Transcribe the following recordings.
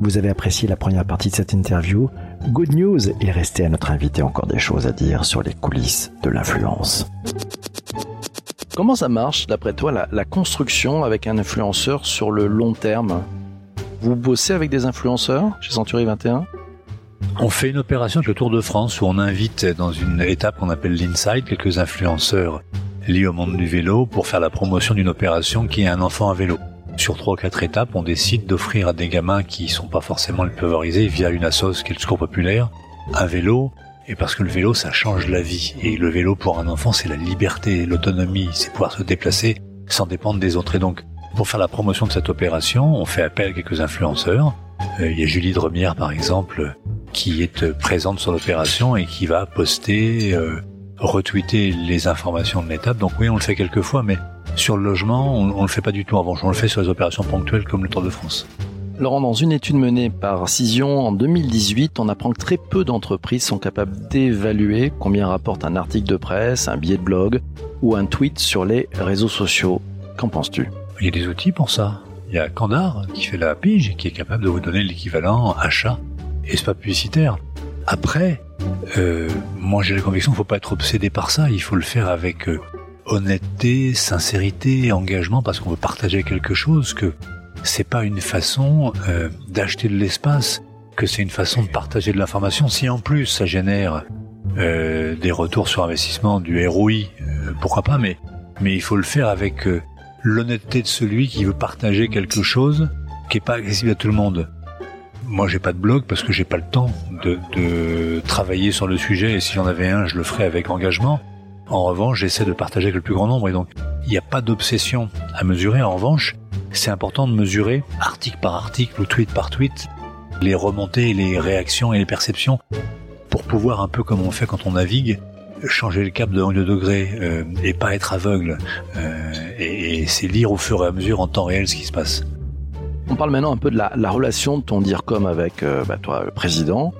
vous avez apprécié la première partie de cette interview. Good news, il restait à notre invité encore des choses à dire sur les coulisses de l'influence. Comment ça marche, d'après toi, la, la, construction avec un influenceur sur le long terme? Vous bossez avec des influenceurs chez Century 21 on fait une opération avec le Tour de France où on invite dans une étape qu'on appelle l'Inside quelques influenceurs liés au monde du vélo pour faire la promotion d'une opération qui est un enfant à vélo. Sur trois ou quatre étapes, on décide d'offrir à des gamins qui sont pas forcément les favorisés via une assoce qui est le secours populaire, un vélo, et parce que le vélo, ça change la vie. Et le vélo, pour un enfant, c'est la liberté, l'autonomie, c'est pouvoir se déplacer sans dépendre des autres. Et donc, pour faire la promotion de cette opération, on fait appel à quelques influenceurs. Euh, il y a Julie Dremière, par exemple, qui est présente sur l'opération et qui va poster, euh, retweeter les informations de l'étape. Donc oui, on le fait quelques fois, mais sur le logement, on, ne le fait pas du tout. En revanche, on le fait sur les opérations ponctuelles comme le Tour de France. Laurent, dans une étude menée par Cision en 2018, on apprend que très peu d'entreprises sont capables d'évaluer combien rapporte un article de presse, un billet de blog ou un tweet sur les réseaux sociaux. Qu'en penses-tu? Il y a des outils pour ça. Il y a Candar qui fait la pige et qui est capable de vous donner l'équivalent achat et pas publicitaire. Après, euh, moi j'ai la conviction qu'il ne faut pas être obsédé par ça. Il faut le faire avec euh, honnêteté, sincérité, engagement, parce qu'on veut partager quelque chose, que c'est pas une façon euh, d'acheter de l'espace, que c'est une façon de partager de l'information. Si en plus ça génère euh, des retours sur investissement, du ROI, euh, pourquoi pas, mais, mais il faut le faire avec l'honnêteté de celui qui veut partager quelque chose qui est pas accessible à tout le monde. Moi, j'ai pas de blog parce que j'ai pas le temps de, de travailler sur le sujet et si j'en avais un, je le ferais avec engagement. En revanche, j'essaie de partager avec le plus grand nombre et donc il n'y a pas d'obsession à mesurer. En revanche, c'est important de mesurer article par article ou tweet par tweet les remontées, les réactions et les perceptions pour pouvoir un peu comme on fait quand on navigue changer le cap de 1 degré euh, et pas être aveugle euh, et, et c'est lire au fur et à mesure en temps réel ce qui se passe. On parle maintenant un peu de la, la relation de ton dire comme avec euh, bah, toi, le président.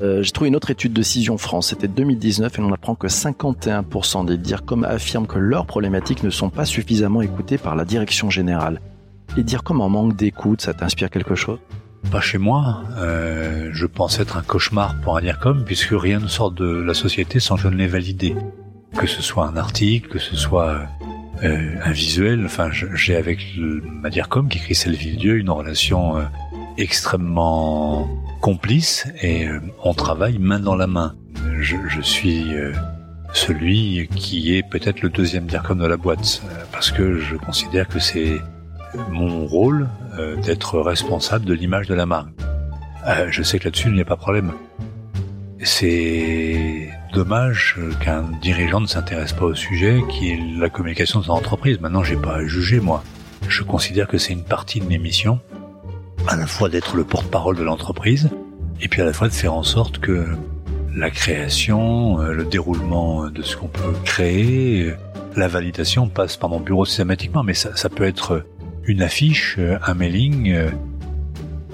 Euh, j'ai trouvé une autre étude de Cision France, c'était 2019, et on apprend que 51% des DIRCOM affirment que leurs problématiques ne sont pas suffisamment écoutées par la direction générale. Les DIRCOM en manque d'écoute, ça t'inspire quelque chose? Pas chez moi. Euh, je pense être un cauchemar pour un DIRCOM, puisque rien ne sort de la société sans que je ne l'ai validé. Que ce soit un article, que ce soit euh, un visuel, enfin j'ai avec le, ma DIRCOM qui écrit Celle Dieu une relation extrêmement complice et euh, on travaille main dans la main. Je, je suis euh, celui qui est peut-être le deuxième DIRCOM de la boîte euh, parce que je considère que c'est mon rôle d'être responsable de l'image de la marque. je sais que là-dessus il n'y a pas de problème. C'est dommage qu'un dirigeant ne s'intéresse pas au sujet qui est la communication de son entreprise. Maintenant, j'ai pas à juger moi. Je considère que c'est une partie de mes missions à la fois d'être le porte-parole de l'entreprise et puis à la fois de faire en sorte que la création, euh, le déroulement de ce qu'on peut créer, la validation passe par mon bureau systématiquement, mais ça, peut être une affiche, euh, un mailing, euh,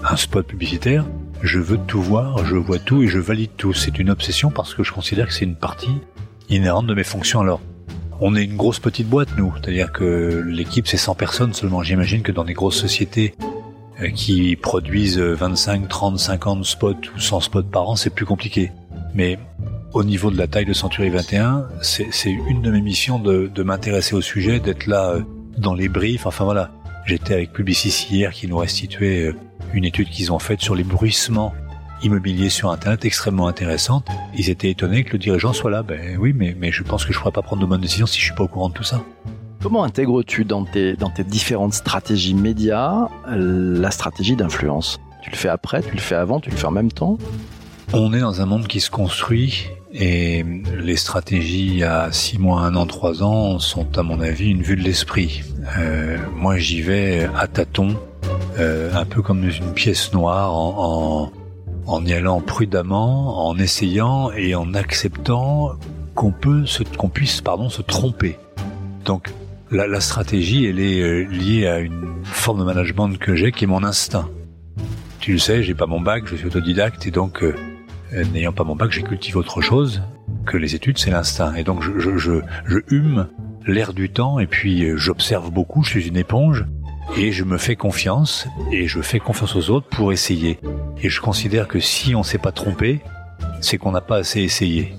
un spot publicitaire. Je veux tout voir, je vois tout et je valide tout. C'est une obsession parce que je considère que c'est une partie inhérente de mes fonctions. Alors, on est une grosse petite boîte, nous. C'est-à-dire que l'équipe, c'est 100 personnes seulement. J'imagine que dans des grosses sociétés, euh, qui produisent 25, 30, 50 spots ou 100 spots par an, c'est plus compliqué. Mais au niveau de la taille de Century 21, c'est une de mes missions de, de m'intéresser au sujet, d'être là euh, dans les briefs. Enfin voilà, j'étais avec Publicis hier qui nous restituait euh, une étude qu'ils ont faite sur les bruissements immobiliers sur Internet extrêmement intéressante. Ils étaient étonnés que le dirigeant soit là. Ben oui, mais, mais je pense que je ne pourrais pas prendre de bonnes décisions si je suis pas au courant de tout ça. Comment intègres-tu dans tes, dans tes différentes stratégies médias la stratégie d'influence? Tu le fais après, tu le fais avant, tu le fais en même temps? On est dans un monde qui se construit et les stratégies à 6 mois, 1 an, 3 ans sont à mon avis une vue de l'esprit. Euh, moi j'y vais à tâtons, euh, un peu comme dans une pièce noire en, en, y allant prudemment, en essayant et en acceptant qu'on peut qu'on puisse pardon se tromper. Donc la, la, stratégie, elle est euh, liée à une forme de management que j'ai, qui est mon instinct. Tu le sais, j'ai pas mon bac, je suis autodidacte, et donc, euh, euh, n'ayant pas mon bac, j'ai cultivé autre chose que les études, c'est l'instinct. Et donc, je, je, je, hume l'air du temps, et puis j'observe beaucoup, je suis une éponge, et je me fais confiance et je fais confiance aux autres pour essayer. Et je considère que si on s'est pas trompé, c'est qu'on n'a pas assez essayé.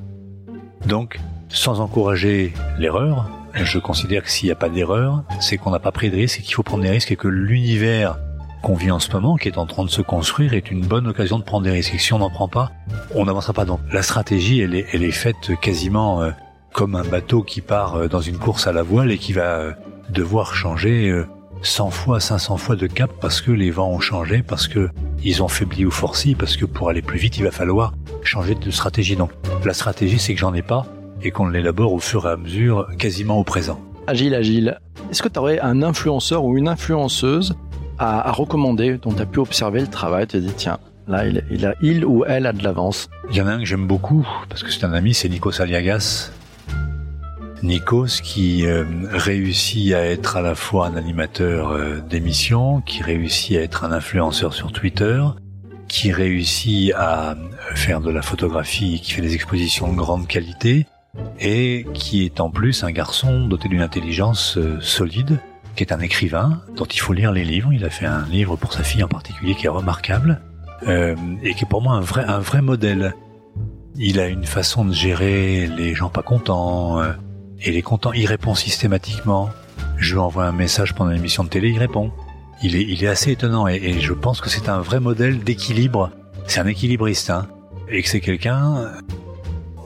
Donc, sans encourager l'erreur, je considère que s'il n'y a pas d'erreur, c'est qu'on n'a pas pris de risque et qu'il faut prendre des risques et que l'univers qu'on vit en ce moment, qui est en train de se construire, est une bonne occasion de prendre des risques. Et si on n'en prend pas, on n'avancera pas. Donc la stratégie, elle est, elle est faite quasiment euh, comme un bateau qui part euh, dans une course à la voile et qui va euh, devoir changer 100 fois, 500 fois de cap parce que les vents ont changé, parce que ils ont faibli ou forci, parce que pour aller plus vite, il va falloir changer de stratégie. Donc la stratégie, c'est que j'en ai pas et qu'on l'élabore au fur et à mesure, quasiment au présent. Agile, agile. Est-ce que tu aurais un influenceur ou une influenceuse à, recommander dont tu as pu observer le travail Tu te dis, tiens, là, il, il, a, il ou elle a de l'avance? Il y en a un que j'aime beaucoup, parce que c'est un ami, c'est Nico Saliagas. Nikos qui euh, réussit à être à la fois un animateur euh, d'émission, qui réussit à être un influenceur sur Twitter, qui réussit à faire de la photographie, qui fait des expositions de grande qualité, et qui est en plus un garçon doté d'une intelligence euh, solide, qui est un écrivain dont il faut lire les livres. Il a fait un livre pour sa fille en particulier qui est remarquable et qui est pour moi un vrai un vrai modèle. Il a une façon de gérer les gens pas contents, il est content, il répond systématiquement. Je lui envoie un message pendant l'émission de télé, il répond. Il est, il est assez étonnant et, je pense que c'est un vrai modèle d'équilibre. C'est un équilibriste, hein, et que c'est quelqu'un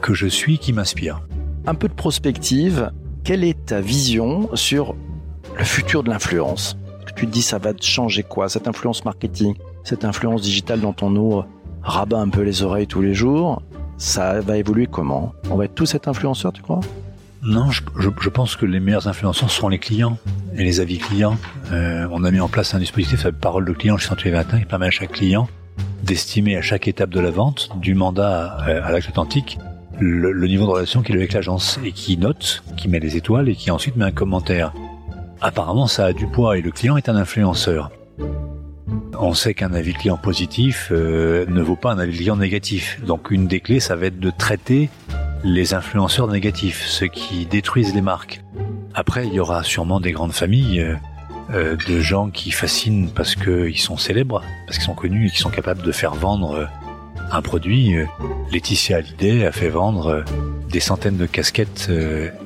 que je suis qui m'inspire. Un peu de prospective. Quelle est ta vision sur le futur de l'influence? Tu te dis, ça va changer quoi Cette influence marketing, cette influence digitale dont on nous rabat un peu les oreilles tous les jours, ça va évoluer comment? On va être tous cet influenceur, tu crois? Non, je, je, pense que les meilleurs influenceurs seront les clients et les avis clients. Euh, on a mis en place un dispositif, la parole de client chez Century 21, qui permet à chaque client d'estimer à chaque étape de la vente, du mandat à, l'acte authentique, le, le, niveau de relation qu'il a avec l'agence et qui note, qui met les étoiles et qui ensuite met un commentaire. Apparemment, ça a du poids et le client est un influenceur. On sait qu'un avis client positif euh, ne vaut pas un avis client négatif. Donc une des clés, ça va être de traiter les influenceurs négatifs, ceux qui détruisent les marques. Après, il y aura sûrement des grandes familles euh, euh, de gens qui fascinent parce qu'ils sont célèbres, parce qu'ils sont connus et qui sont capables de faire vendre euh, un produit. Laetitia Hallyday a fait vendre des centaines de casquettes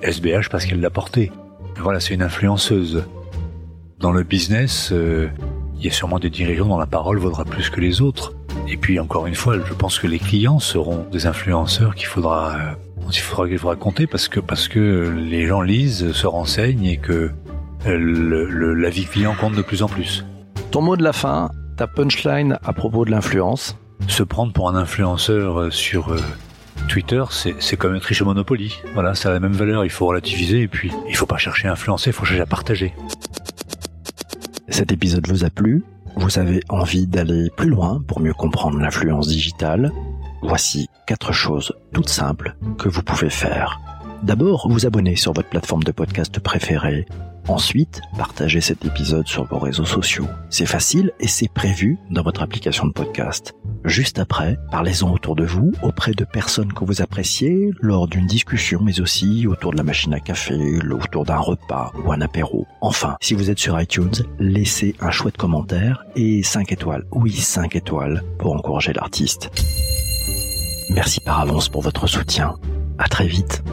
SBH parce qu'elle l'a porté. Voilà, c'est une influenceuse. Dans le business, il y a sûrement des dirigeants dont la parole vaudra plus que les autres. Et puis encore une fois, je pense que les clients seront des influenceurs qu'il faudra, euh, il faudra, compter parce que parce que les gens lisent, se renseignent et que euh, la vie client compte de plus en plus. Ton mot de la fin, ta punchline à propos de l'influence. Se prendre pour un influenceur euh, sur Twitter, c'est comme être riche au Monopoly. Voilà, ça a la même valeur, il faut relativiser et puis il faut pas chercher à influencer, il faut chercher à partager. Cet épisode vous a plu? Vous avez envie d'aller plus loin pour mieux comprendre l'influence digitale, voici quatre choses toutes simples que vous pouvez faire. D'abord, vous abonner sur votre plateforme de podcast préférée Ensuite, partagez cet épisode sur vos réseaux sociaux. C'est facile et c'est prévu dans votre application de podcast. Juste après, parlez-en autour de vous, auprès de personnes que vous appréciez, lors d'une discussion, mais aussi autour de la machine à café, autour d'un repas ou un apéro. Enfin, si vous êtes sur iTunes, laissez un chouette commentaire et 5 étoiles. Oui, 5 étoiles pour encourager l'artiste. Merci par avance pour votre soutien. À très vite.